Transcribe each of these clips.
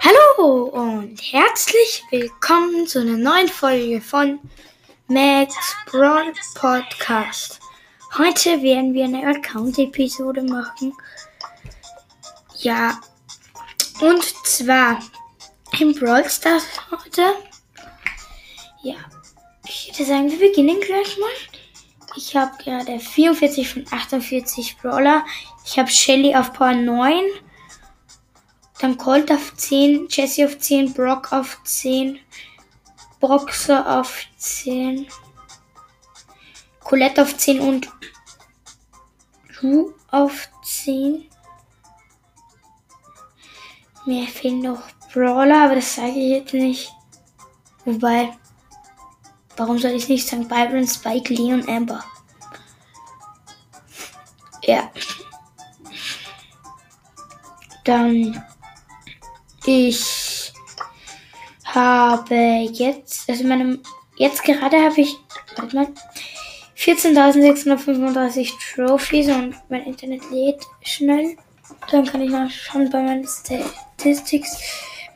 Hallo und herzlich willkommen zu einer neuen Folge von Max Brawl Podcast. Heute werden wir eine Account-Episode machen. Ja, und zwar im Brawl Stars heute. Ja, ich würde sagen, wir beginnen gleich mal. Ich habe gerade 44 von 48 Brawler. Ich habe Shelly auf Power 9. Dann Colt auf 10, Jesse auf 10, Brock auf 10, Boxer auf 10, Colette auf 10 und Ru auf 10. Mir fehlen noch Brawler, aber das sage ich jetzt nicht. Wobei, warum soll ich nicht sagen? Byron, Spike, Leon, Amber. Ja. Dann ich habe jetzt, also meine, jetzt gerade habe ich, warte mal, 14.635 Trophies und mein Internet lädt schnell. Dann kann ich mal schauen bei meinen Statistics.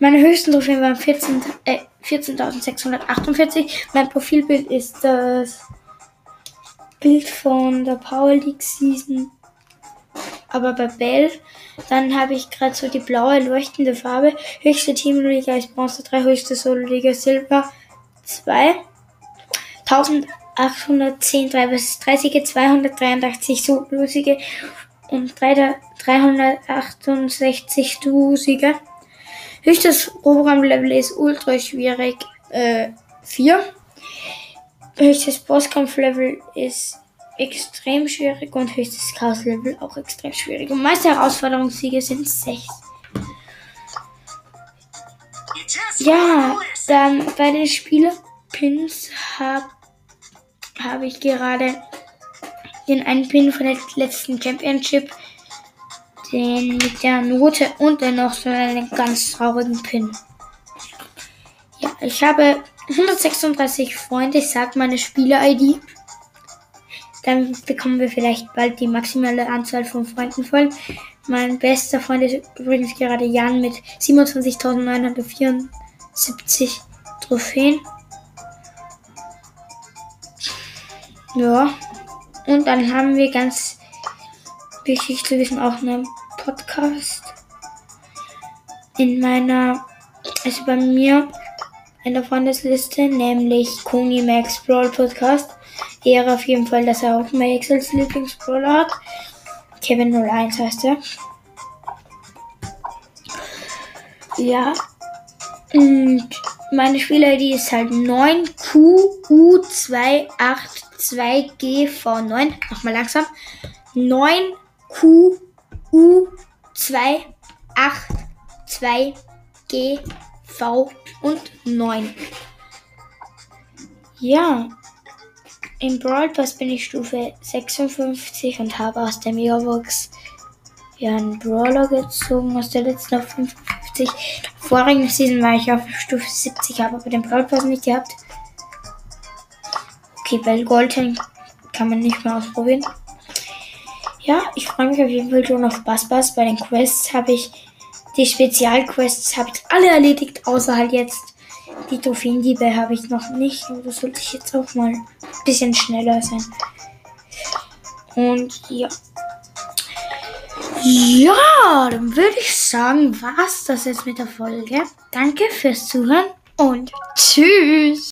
Meine höchsten Trophäen waren 14, äh, 14.648. Mein Profilbild ist das Bild von der Power League Season aber bei Bell, dann habe ich gerade so die blaue leuchtende Farbe. Höchste Teamliga ist Bronze 3, höchste Solo-Liga Silber 2. 1810 3 vs 30, 283 Solo-Siege und 368 Duo-Siege. Höchstes Programmlevel ist ultra schwierig äh, 4. Höchstes Bosskampflevel ist extrem schwierig und höchstes Chaos-Level auch extrem schwierig. Und meiste Herausforderungssiege sind 6. Ja, dann bei den Spielerpins habe hab ich gerade den einen Pin von der letzten Championship, den mit der Note und dann noch so einen ganz traurigen Pin. Ja, ich habe 136 Freunde, ich sag meine Spieler-ID. Dann bekommen wir vielleicht bald die maximale Anzahl von Freunden voll. Mein bester Freund ist übrigens gerade Jan mit 27.974 Trophäen. Ja. Und dann haben wir ganz wichtig zu wissen auch einen Podcast in meiner, also bei mir in der Freundesliste, nämlich Koni Max Brawl Podcast. Ehre auf jeden Fall, dass er auch Max als Lieblingsbrawler hat. Kevin 01 heißt er. Ja. Und meine Spiel-ID ist halt 9QU282GV9. Nochmal langsam. 9QU282GV und 9. Ja, im Brawl Pass bin ich Stufe 56 und habe aus der Megabox ja einen Brawler gezogen, aus der letzten auf 55. Vorigen Season war ich auf Stufe 70, habe aber den Brawl Pass nicht gehabt. Okay, weil Golden kann man nicht mehr ausprobieren. Ja, ich freue mich auf jeden Fall schon auf Bass Bass. Bei den Quests habe ich die Spezialquests habe ich alle erledigt, außer halt jetzt die Trophäendiebe habe ich noch nicht. Und das sollte ich jetzt auch mal ein bisschen schneller sein. Und ja. Ja, dann würde ich sagen, war es das jetzt mit der Folge. Danke fürs Zuhören und tschüss.